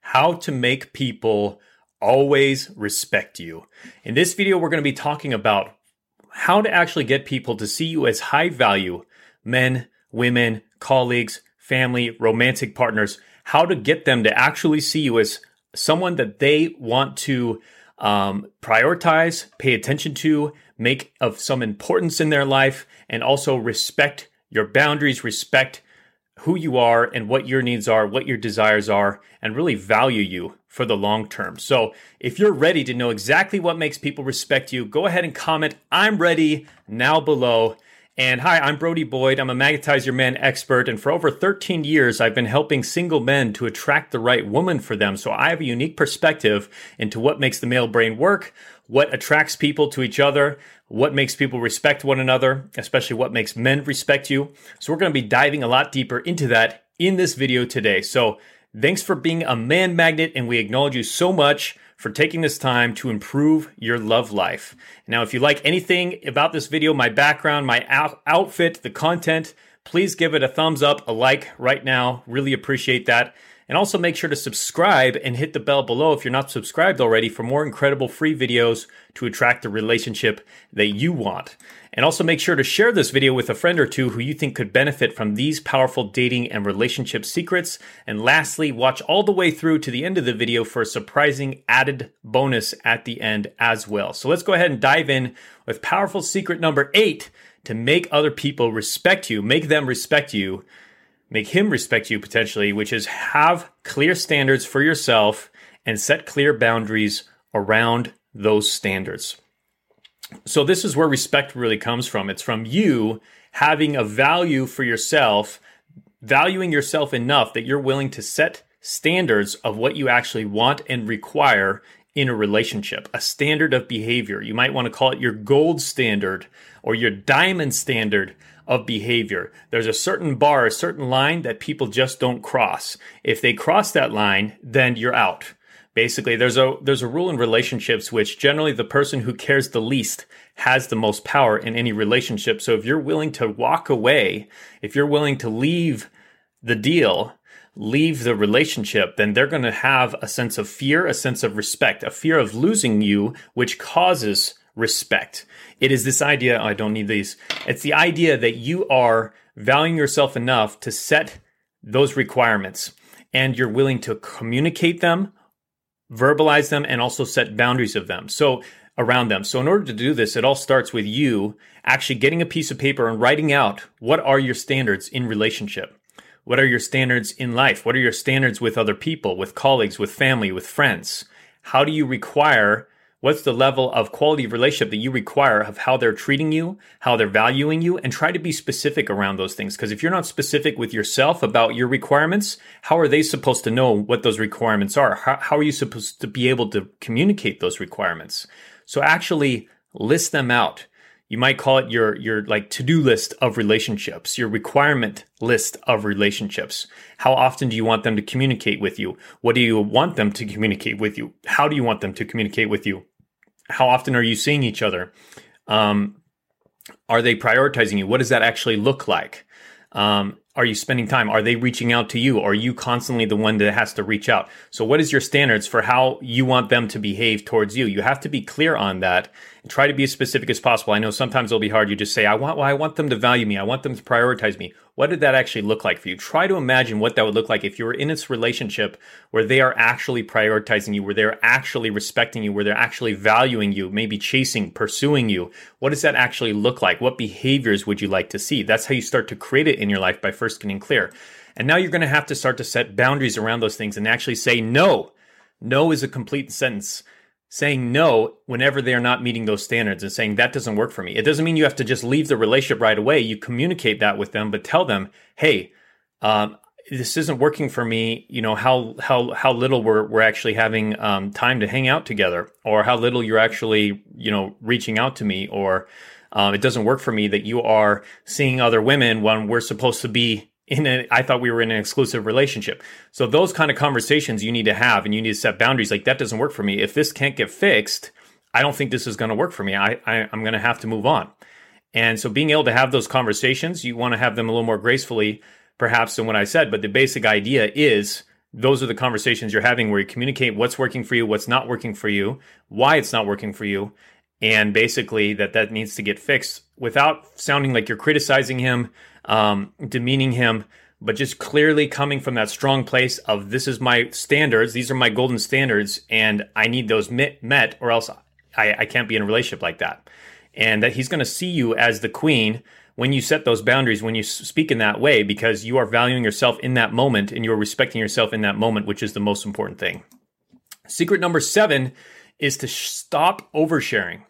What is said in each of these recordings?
how to make people always respect you. In this video, we're going to be talking about how to actually get people to see you as high value men, women, colleagues, family, romantic partners, how to get them to actually see you as someone that they want to um, prioritize, pay attention to, make of some importance in their life, and also respect your boundaries, respect who you are and what your needs are, what your desires are, and really value you for the long term. So, if you're ready to know exactly what makes people respect you, go ahead and comment, I'm ready now below. And hi, I'm Brody Boyd. I'm a Magnetize Your Man expert. And for over 13 years, I've been helping single men to attract the right woman for them. So I have a unique perspective into what makes the male brain work, what attracts people to each other, what makes people respect one another, especially what makes men respect you. So we're going to be diving a lot deeper into that in this video today. So thanks for being a man magnet, and we acknowledge you so much for taking this time to improve your love life. Now, if you like anything about this video, my background, my out- outfit, the content, please give it a thumbs up, a like right now. Really appreciate that. And also make sure to subscribe and hit the bell below if you're not subscribed already for more incredible free videos to attract the relationship that you want. And also make sure to share this video with a friend or two who you think could benefit from these powerful dating and relationship secrets. And lastly, watch all the way through to the end of the video for a surprising added bonus at the end as well. So let's go ahead and dive in with powerful secret number eight to make other people respect you, make them respect you, make him respect you potentially, which is have clear standards for yourself and set clear boundaries around those standards. So this is where respect really comes from. It's from you having a value for yourself, valuing yourself enough that you're willing to set standards of what you actually want and require in a relationship, a standard of behavior. You might want to call it your gold standard or your diamond standard of behavior. There's a certain bar, a certain line that people just don't cross. If they cross that line, then you're out basically there's a there's a rule in relationships which generally the person who cares the least has the most power in any relationship. So if you're willing to walk away if you're willing to leave the deal leave the relationship then they're going to have a sense of fear a sense of respect a fear of losing you which causes respect. It is this idea oh, i don't need these. It's the idea that you are valuing yourself enough to set those requirements and you're willing to communicate them verbalize them, and also set boundaries of them. So around them. So in order to do this, it all starts with you actually getting a piece of paper and writing out what are your standards in relationship? What are your standards in life? What are your standards with other people, with colleagues, with family, with friends? How do you require What's the level of quality of relationship that you require of how they're treating you, how they're valuing you, and try to be specific around those things. Because if you're not specific with yourself about your requirements, how are they supposed to know what those requirements are? How, how are you supposed to be able to communicate those requirements? So actually list them out. You might call it your your like to-do list of relationships, your requirement list of relationships. How often do you want them to communicate with you? What do you want them to communicate with you? How do you want them to communicate with you? How often are you seeing each other? Um, are they prioritizing you? What does that actually look like? Um, are you spending time? Are they reaching out to you? Are you constantly the one that has to reach out? So, what is your standards for how you want them to behave towards you? You have to be clear on that and try to be as specific as possible. I know sometimes it'll be hard. You just say, "I want, well, I want them to value me. I want them to prioritize me." What did that actually look like for you? Try to imagine what that would look like if you were in this relationship where they are actually prioritizing you, where they're actually respecting you, where they're actually valuing you, maybe chasing, pursuing you. What does that actually look like? What behaviors would you like to see? That's how you start to create it in your life by first getting clear. And now you're going to have to start to set boundaries around those things and actually say no. No is a complete sentence saying no whenever they are not meeting those standards and saying that doesn't work for me. It doesn't mean you have to just leave the relationship right away. You communicate that with them, but tell them, hey, um, this isn't working for me. You know how how how little we're we're actually having um, time to hang out together, or how little you're actually you know reaching out to me, or um, it doesn't work for me that you are seeing other women when we're supposed to be in a, I thought we were in an exclusive relationship. So those kind of conversations you need to have and you need to set boundaries. Like that doesn't work for me. If this can't get fixed, I don't think this is going to work for me. I, I I'm going to have to move on. And so being able to have those conversations, you want to have them a little more gracefully, perhaps than what I said. But the basic idea is those are the conversations you're having where you communicate what's working for you, what's not working for you, why it's not working for you, and basically that that needs to get fixed without sounding like you're criticizing him, um, demeaning him, but just clearly coming from that strong place of this is my standards, these are my golden standards, and I need those met, or else I, I can't be in a relationship like that. And that he's going to see you as the queen when you set those boundaries, when you speak in that way, because you are valuing yourself in that moment and you're respecting yourself in that moment, which is the most important thing. Secret number seven is to stop oversharing.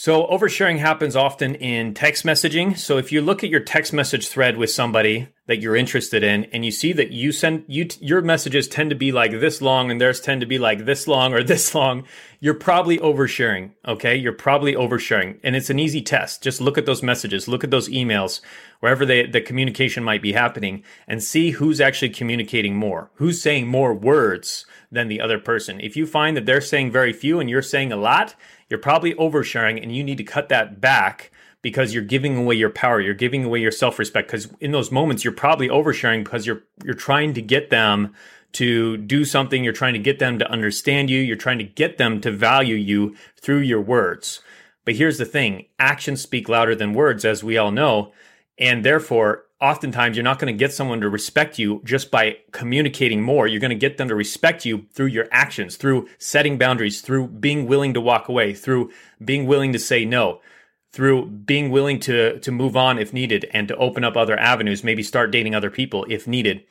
So, oversharing happens often in text messaging. So, if you look at your text message thread with somebody that you're interested in, and you see that you send you your messages tend to be like this long, and theirs tend to be like this long or this long, you're probably oversharing. Okay, you're probably oversharing, and it's an easy test. Just look at those messages, look at those emails, wherever they, the communication might be happening, and see who's actually communicating more, who's saying more words than the other person. If you find that they're saying very few and you're saying a lot, you're probably oversharing and you need to cut that back because you're giving away your power you're giving away your self-respect because in those moments you're probably oversharing because you're you're trying to get them to do something you're trying to get them to understand you you're trying to get them to value you through your words but here's the thing actions speak louder than words as we all know and therefore oftentimes you're not going to get someone to respect you just by communicating more. You're going to get them to respect you through your actions, through setting boundaries, through being willing to walk away, through being willing to say no, through being willing to to move on if needed and to open up other avenues, maybe start dating other people if needed.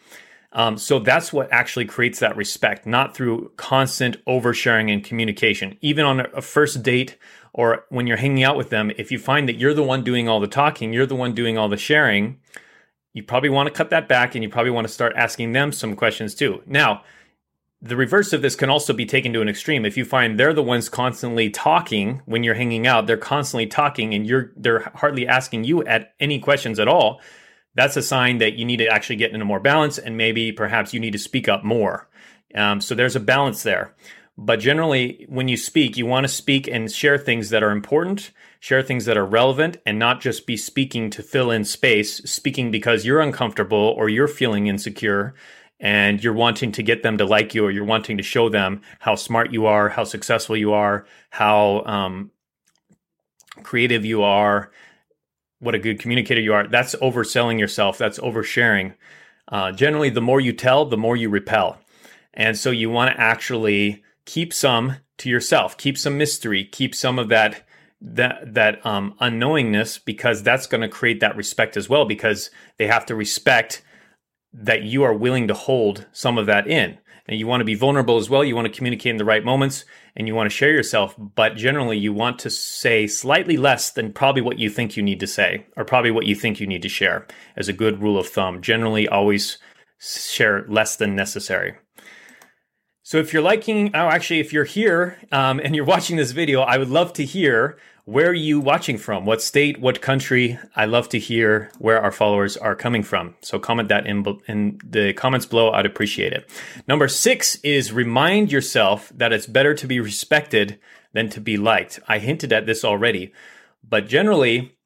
Um, so that's what actually creates that respect, not through constant oversharing and communication. Even on a first date or when you're hanging out with them, if you find that you're the one doing all the talking, you're the one doing all the sharing, you probably want to cut that back and you probably want to start asking them some questions too. Now, the reverse of this can also be taken to an extreme. If you find they're the ones constantly talking when you're hanging out, they're constantly talking and you're they're hardly asking you at any questions at all, that's a sign that you need to actually get into more balance and maybe perhaps you need to speak up more. Um, so there's a balance there. But generally, when you speak, you want to speak and share things that are important, share things that are relevant, and not just be speaking to fill in space, speaking because you're uncomfortable or you're feeling insecure and you're wanting to get them to like you or you're wanting to show them how smart you are, how successful you are, how um, creative you are, what a good communicator you are. That's overselling yourself, that's oversharing. Uh, generally, the more you tell, the more you repel. And so you want to actually keep some to yourself. Keep some mystery. Keep some of that that that um, unknowingness because that's going to create that respect as well. Because they have to respect that you are willing to hold some of that in. And you want to be vulnerable as well. You want to communicate in the right moments and you want to share yourself. But generally, you want to say slightly less than probably what you think you need to say, or probably what you think you need to share as a good rule of thumb. Generally, always share less than necessary. So if you're liking, oh, actually, if you're here um, and you're watching this video, I would love to hear where are you watching from? What state? What country? I love to hear where our followers are coming from. So comment that in, in the comments below. I'd appreciate it. Number six is remind yourself that it's better to be respected than to be liked. I hinted at this already, but generally,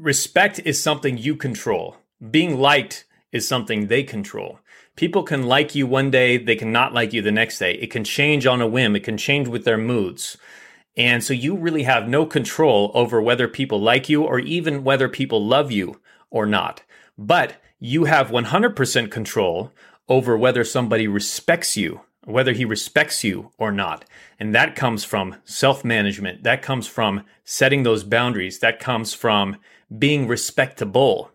respect is something you control. Being liked is something they control people can like you one day, they can not like you the next day. It can change on a whim, it can change with their moods. And so you really have no control over whether people like you or even whether people love you or not. But you have 100% control over whether somebody respects you, whether he respects you or not. And that comes from self management. That comes from setting those boundaries. That comes from being respectable,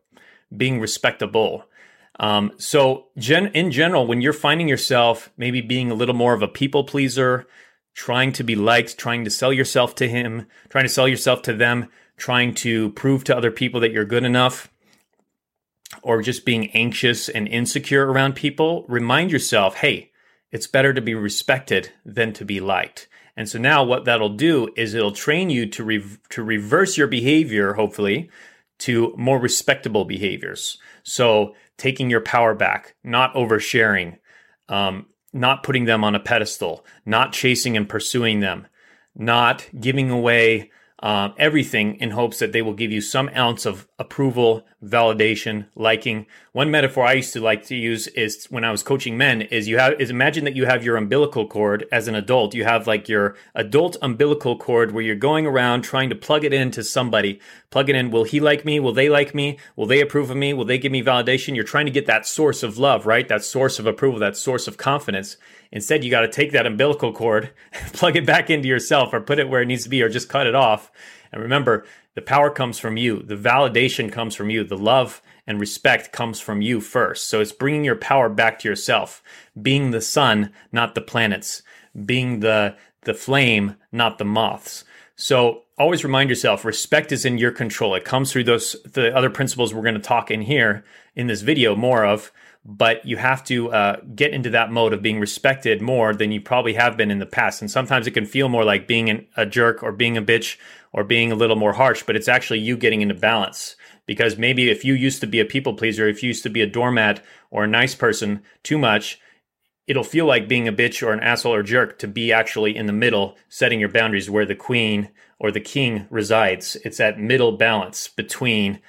being respectable. Um, so, gen- in general, when you're finding yourself maybe being a little more of a people pleaser, trying to be liked, trying to sell yourself to him, trying to sell yourself to them, trying to prove to other people that you're good enough, or just being anxious and insecure around people, remind yourself, hey, it's better to be respected than to be liked. And so now what that'll do is it'll train you to re- to reverse your behavior hopefully to more respectable behaviors. So taking your power back, not oversharing, um, not putting them on a pedestal, not chasing and pursuing them, not giving away um, everything in hopes that they will give you some ounce of approval, validation, liking. One metaphor I used to like to use is when I was coaching men is you have is imagine that you have your umbilical cord as an adult. You have like your adult umbilical cord where you're going around trying to plug it into somebody. Plug it in. Will he like me? Will they like me? Will they approve of me? Will they give me validation? You're trying to get that source of love, right? That source of approval, that source of confidence. Instead, you got to take that umbilical cord, plug it back into yourself or put it where it needs to be or just cut it off. And remember, the power comes from you. The validation comes from you. The love and respect comes from you first. So it's bringing your power back to yourself, being the sun, not the planets, being the, the flame, not the moths. So always remind yourself respect is in your control. It comes through those, the other principles we're going to talk in here in this video more of but you have to uh, get into that mode of being respected more than you probably have been in the past. And sometimes it can feel more like being an, a jerk or being a bitch or being a little more harsh, but it's actually you getting into balance. Because maybe if you used to be a people pleaser, if you used to be a doormat or a nice person too much, it'll feel like being a bitch or an asshole or jerk to be actually in the middle, setting your boundaries where the queen or the king resides. It's that middle balance between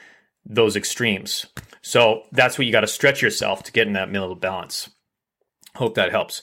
those extremes. So that's what you got to stretch yourself to get in that middle balance. Hope that helps.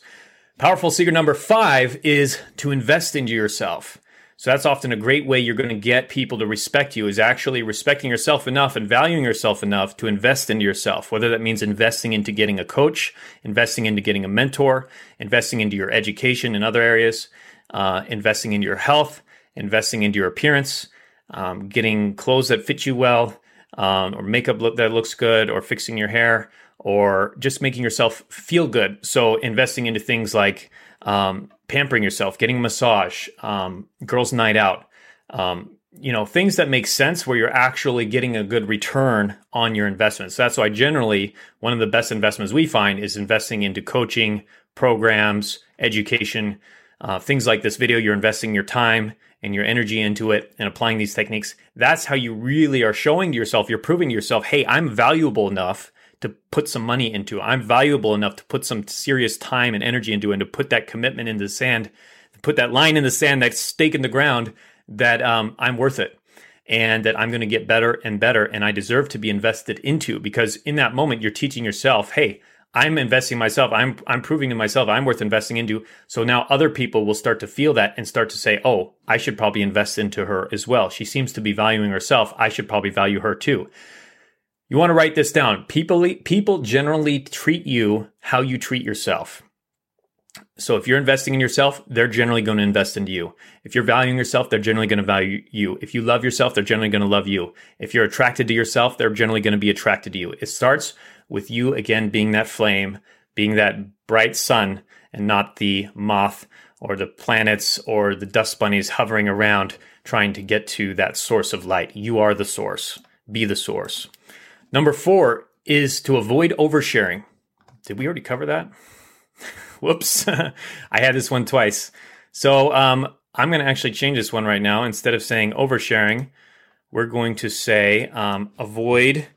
Powerful secret number five is to invest into yourself. So that's often a great way you're going to get people to respect you is actually respecting yourself enough and valuing yourself enough to invest into yourself, whether that means investing into getting a coach, investing into getting a mentor, investing into your education in other areas, uh, investing into your health, investing into your appearance, um, getting clothes that fit you well, um, or makeup look that looks good, or fixing your hair, or just making yourself feel good. So investing into things like um, pampering yourself, getting a massage, um, girls' night out, um, you know, things that make sense where you're actually getting a good return on your investments. So that's why generally one of the best investments we find is investing into coaching programs, education, uh, things like this video. You're investing your time and your energy into it and applying these techniques, that's how you really are showing to yourself, you're proving to yourself, hey, I'm valuable enough to put some money into. I'm valuable enough to put some serious time and energy into and to put that commitment into the sand, put that line in the sand, that stake in the ground that um, I'm worth it and that I'm going to get better and better and I deserve to be invested into because in that moment you're teaching yourself, hey, I'm investing myself. I'm I'm proving to myself I'm worth investing into. So now other people will start to feel that and start to say, "Oh, I should probably invest into her as well. She seems to be valuing herself. I should probably value her too." You want to write this down. People people generally treat you how you treat yourself. So if you're investing in yourself, they're generally going to invest into you. If you're valuing yourself, they're generally going to value you. If you love yourself, they're generally going to love you. If you're attracted to yourself, they're generally going to be attracted to you. It starts with you again being that flame, being that bright sun, and not the moth or the planets or the dust bunnies hovering around trying to get to that source of light. You are the source. Be the source. Number four is to avoid oversharing. Did we already cover that? Whoops. I had this one twice. So um, I'm going to actually change this one right now. Instead of saying oversharing, we're going to say um, avoid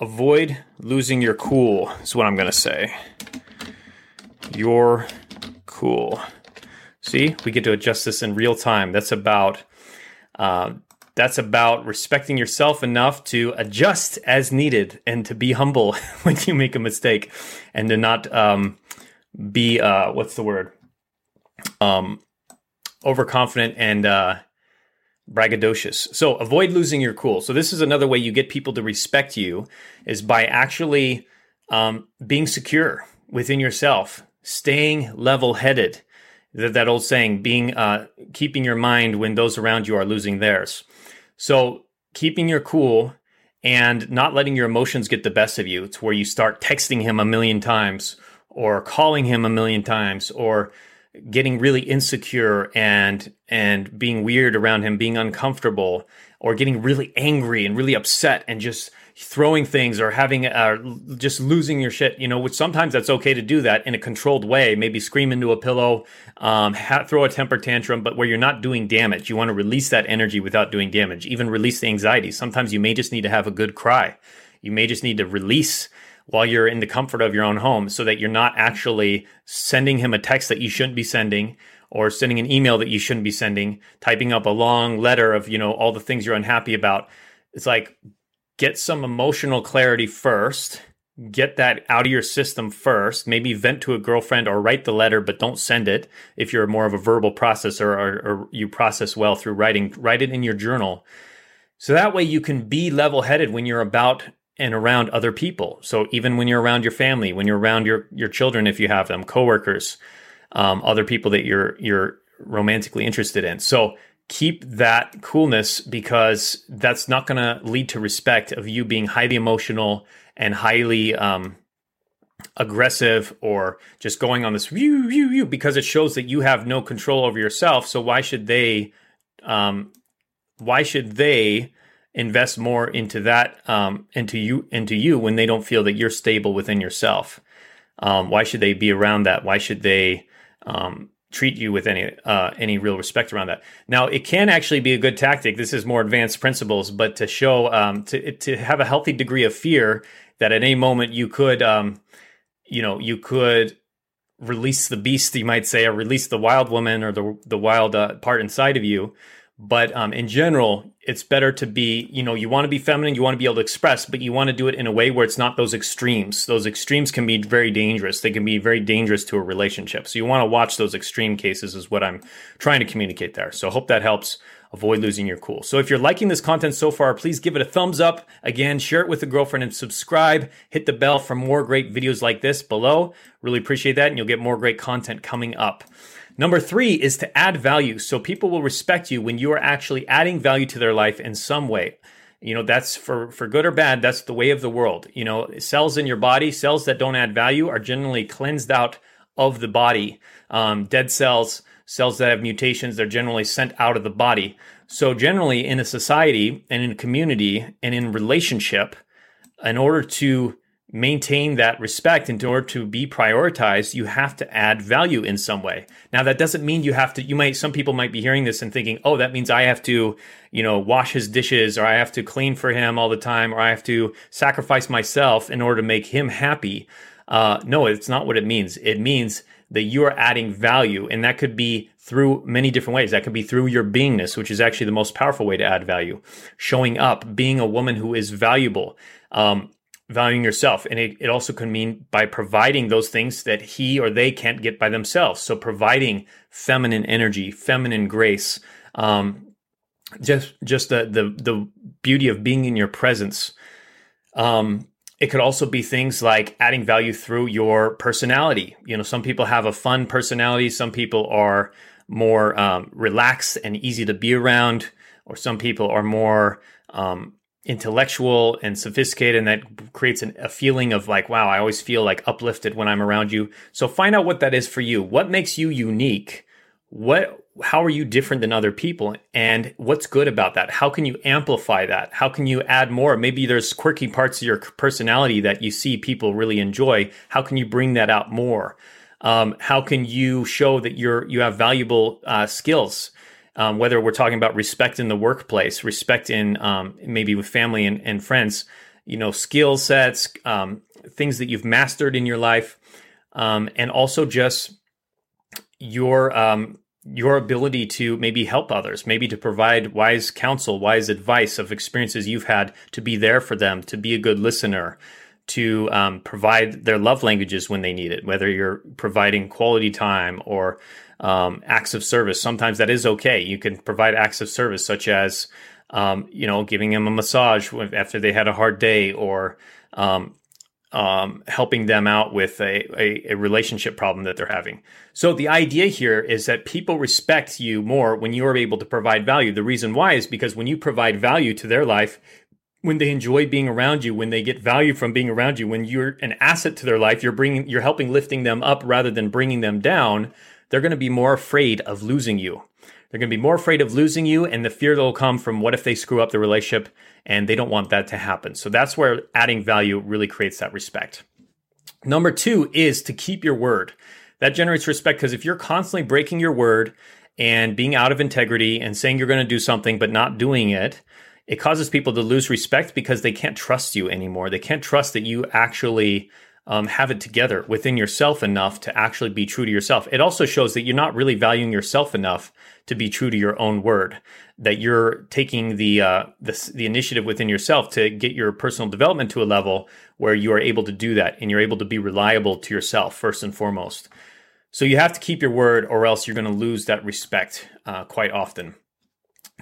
avoid losing your cool is what I'm going to say. Your cool. See, we get to adjust this in real time. That's about uh, that's about respecting yourself enough to adjust as needed and to be humble when you make a mistake, and to not um, be uh, what's the word um, overconfident and uh, braggadocious. So avoid losing your cool. So this is another way you get people to respect you is by actually um, being secure within yourself, staying level-headed. That, that old saying, being uh, keeping your mind when those around you are losing theirs. So keeping your cool and not letting your emotions get the best of you. It's where you start texting him a million times or calling him a million times or getting really insecure and and being weird around him, being uncomfortable, or getting really angry and really upset and just throwing things or having uh, just losing your shit, you know, which sometimes that's okay to do that in a controlled way, maybe scream into a pillow, um, ha- throw a temper tantrum, but where you're not doing damage. You want to release that energy without doing damage, even release the anxiety. Sometimes you may just need to have a good cry. You may just need to release while you're in the comfort of your own home so that you're not actually sending him a text that you shouldn't be sending or sending an email that you shouldn't be sending, typing up a long letter of, you know, all the things you're unhappy about. it's like get some emotional clarity first get that out of your system first maybe vent to a girlfriend or write the letter but don't send it if you're more of a verbal processor or, or you process well through writing write it in your journal so that way you can be level headed when you're about and around other people. So even when you're around your family when you're around your your children if you have them coworkers um, other people that you're you're romantically interested in. So keep that coolness because that's not going to lead to respect of you being highly emotional and highly um, aggressive or just going on this view view view because it shows that you have no control over yourself. So why should they um, why should they invest more into that um, into you into you when they don't feel that you're stable within yourself um, why should they be around that why should they um, treat you with any uh, any real respect around that. Now, it can actually be a good tactic. This is more advanced principles, but to show um, to to have a healthy degree of fear that at any moment you could, um, you know, you could release the beast, you might say, or release the wild woman or the the wild uh, part inside of you. But um, in general, it's better to be, you know, you want to be feminine, you want to be able to express, but you want to do it in a way where it's not those extremes. Those extremes can be very dangerous. They can be very dangerous to a relationship. So you want to watch those extreme cases, is what I'm trying to communicate there. So I hope that helps avoid losing your cool. So if you're liking this content so far, please give it a thumbs up. Again, share it with a girlfriend and subscribe. Hit the bell for more great videos like this below. Really appreciate that, and you'll get more great content coming up. Number three is to add value. So people will respect you when you are actually adding value to their life in some way. You know, that's for, for good or bad, that's the way of the world. You know, cells in your body, cells that don't add value are generally cleansed out of the body. Um, dead cells, cells that have mutations, they're generally sent out of the body. So generally in a society and in a community and in relationship, in order to maintain that respect in order to be prioritized you have to add value in some way. Now that doesn't mean you have to you might some people might be hearing this and thinking oh that means i have to you know wash his dishes or i have to clean for him all the time or i have to sacrifice myself in order to make him happy. Uh, no it's not what it means. It means that you are adding value and that could be through many different ways. That could be through your beingness which is actually the most powerful way to add value. Showing up being a woman who is valuable. Um, valuing yourself. And it, it also can mean by providing those things that he or they can't get by themselves. So providing feminine energy, feminine grace, um, just just the, the the beauty of being in your presence. Um, it could also be things like adding value through your personality. You know, some people have a fun personality. Some people are more um, relaxed and easy to be around, or some people are more um, intellectual and sophisticated and that creates an, a feeling of like wow i always feel like uplifted when i'm around you. So find out what that is for you. What makes you unique? What how are you different than other people? And what's good about that? How can you amplify that? How can you add more? Maybe there's quirky parts of your personality that you see people really enjoy. How can you bring that out more? Um, how can you show that you're you have valuable uh, skills um, whether we're talking about respect in the workplace, respect in um, maybe with family and, and, friends, you know, skill sets, um, things that you've mastered in your life, um, and also just your um, your ability to maybe help others, maybe to provide wise counsel, wise advice of experiences you've had, to be there for them, to be a good listener, to um, provide their love languages when they need it, whether you're providing quality time or um, acts of service. Sometimes that is okay. You can provide acts of service, such as um, you know giving them a massage after they had a hard day, or um, um, helping them out with a, a, a, relationship problem that they're having. So the idea here is that people respect you more when you are able to provide value. The reason why is because when you provide value to their life, when they enjoy being around you, when they get value from being around you, when you're an asset to their life, you're bringing, you're helping lifting them up rather than bringing them down they're going to be more afraid of losing you. They're going to be more afraid of losing you, and the fear that will come from what if they screw up the relationship, and they don't want that to happen. So that's where adding value really creates that respect. Number two is to keep your word. That generates respect because if you're constantly breaking your word and being out of integrity and saying you're going to do something but not doing it, it causes people to lose respect because they can't trust you anymore. They can't trust that you actually um, have it together within yourself enough to actually be true to yourself. It also shows that you're not really valuing yourself enough to be true to your own word. That you're taking the, uh, the the initiative within yourself to get your personal development to a level where you are able to do that and you're able to be reliable to yourself first and foremost. So you have to keep your word, or else you're going to lose that respect uh, quite often.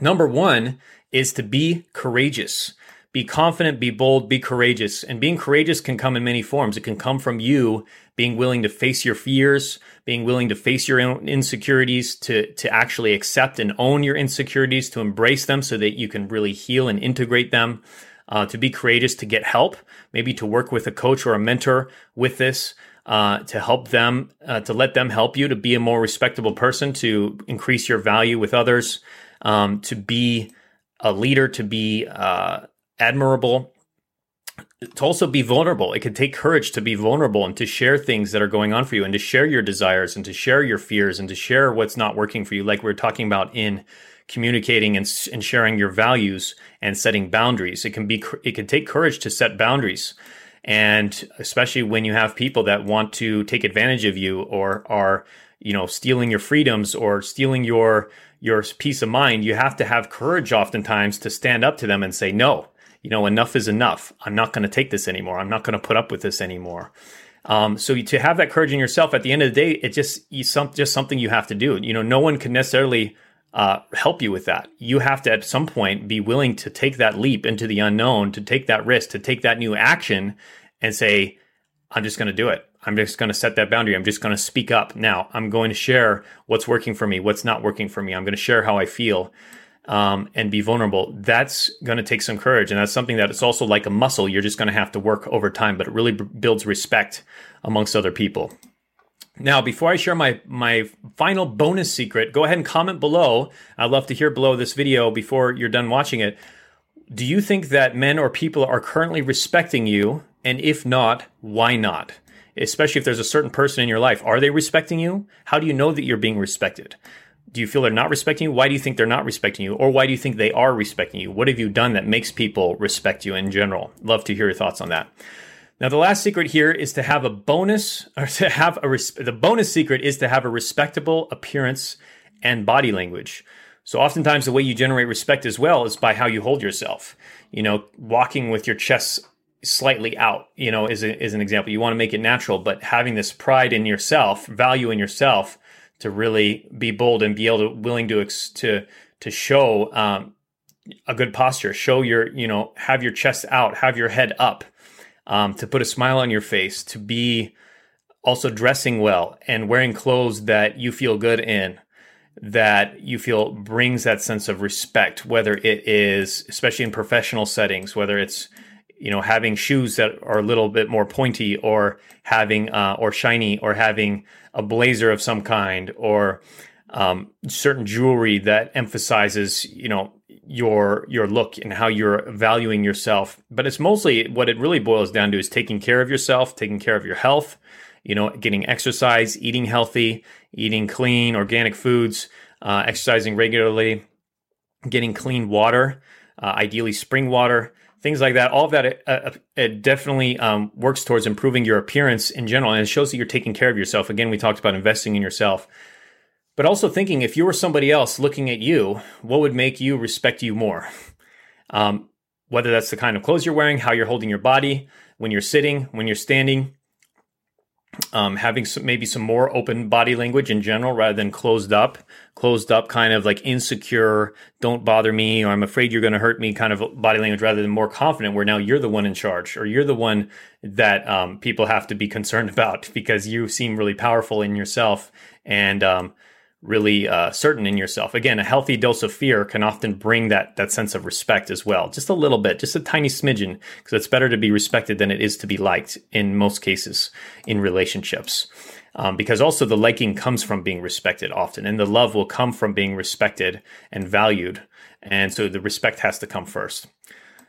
Number one is to be courageous. Be confident, be bold, be courageous. And being courageous can come in many forms. It can come from you being willing to face your fears, being willing to face your insecurities, to, to actually accept and own your insecurities, to embrace them so that you can really heal and integrate them. Uh, to be courageous, to get help, maybe to work with a coach or a mentor with this, uh, to help them, uh, to let them help you to be a more respectable person, to increase your value with others, um, to be a leader, to be uh, admirable, to also be vulnerable. It can take courage to be vulnerable and to share things that are going on for you and to share your desires and to share your fears and to share what's not working for you, like we are talking about in communicating and, and sharing your values and setting boundaries. It can be, it can take courage to set boundaries. And especially when you have people that want to take advantage of you or are, you know, stealing your freedoms or stealing your your peace of mind, you have to have courage oftentimes to stand up to them and say, no, you know, enough is enough. I'm not going to take this anymore. I'm not going to put up with this anymore. Um, so to have that courage in yourself, at the end of the day, it just you some just something you have to do. You know, no one can necessarily uh, help you with that. You have to at some point be willing to take that leap into the unknown, to take that risk, to take that new action, and say, "I'm just going to do it. I'm just going to set that boundary. I'm just going to speak up. Now I'm going to share what's working for me, what's not working for me. I'm going to share how I feel um, and be vulnerable. That's going to take some courage. And that's something that it's also like a muscle. You're just going to have to work over time, but it really b- builds respect amongst other people. Now, before I share my, my final bonus secret, go ahead and comment below. I'd love to hear below this video before you're done watching it. Do you think that men or people are currently respecting you? And if not, why not? especially if there's a certain person in your life. Are they respecting you? How do you know that you're being respected? Do you feel they're not respecting you? Why do you think they're not respecting you? Or why do you think they are respecting you? What have you done that makes people respect you in general? Love to hear your thoughts on that. Now, the last secret here is to have a bonus, or to have a, res- the bonus secret is to have a respectable appearance and body language. So oftentimes the way you generate respect as well is by how you hold yourself. You know, walking with your chest slightly out, you know, is, a, is an example. You want to make it natural, but having this pride in yourself, value in yourself to really be bold and be able to willing to, to, to show, um, a good posture, show your, you know, have your chest out, have your head up, um, to put a smile on your face, to be also dressing well and wearing clothes that you feel good in that you feel brings that sense of respect, whether it is, especially in professional settings, whether it's you know having shoes that are a little bit more pointy or having uh, or shiny or having a blazer of some kind or um, certain jewelry that emphasizes you know your your look and how you're valuing yourself. But it's mostly what it really boils down to is taking care of yourself taking care of your health you know getting exercise eating healthy eating clean organic foods uh, exercising regularly getting clean water uh, ideally spring water things like that. All of that uh, uh, it definitely um, works towards improving your appearance in general, and it shows that you're taking care of yourself. Again, we talked about investing in yourself, but also thinking if you were somebody else looking at you, what would make you respect you more? Um, whether that's the kind of clothes you're wearing, how you're holding your body, when you're sitting, when you're standing, um, having some, maybe some more open body language in general rather than closed up, closed up kind of like insecure, don't bother me, or I'm afraid you're going to hurt me kind of body language rather than more confident where now you're the one in charge or you're the one that um, people have to be concerned about because you seem really powerful in yourself. And um, really uh, certain in yourself. Again, a healthy dose of fear can often bring that that sense of respect as well, just a little bit, just a tiny smidgen, because it's better to be respected than it is to be liked in most cases in relationships. Um, because also the liking comes from being respected often, and the love will come from being respected and valued, and so the respect has to come first.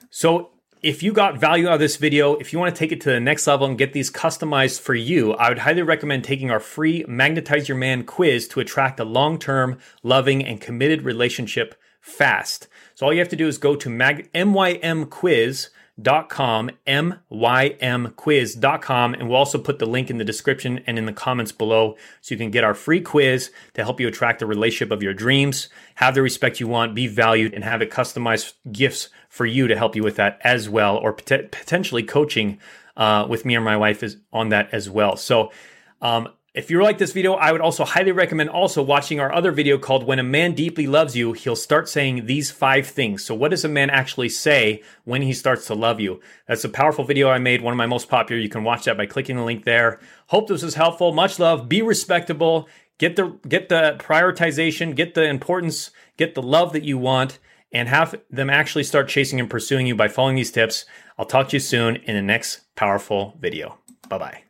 So if you got value out of this video, if you want to take it to the next level and get these customized for you, I would highly recommend taking our free Magnetize Your Man quiz to attract a long term, loving, and committed relationship fast. So all you have to do is go to mag- mymquiz.com mymquiz.com, mymquiz.com, and we'll also put the link in the description and in the comments below so you can get our free quiz to help you attract the relationship of your dreams, have the respect you want, be valued, and have it customized gifts for you to help you with that as well, or pot- potentially coaching uh, with me or my wife is on that as well. So, um, if you like this video, I would also highly recommend also watching our other video called When a Man Deeply Loves You, He'll Start Saying These Five Things. So what does a man actually say when he starts to love you? That's a powerful video I made, one of my most popular. You can watch that by clicking the link there. Hope this was helpful. Much love. Be respectable. Get the get the prioritization, get the importance, get the love that you want and have them actually start chasing and pursuing you by following these tips. I'll talk to you soon in the next powerful video. Bye-bye.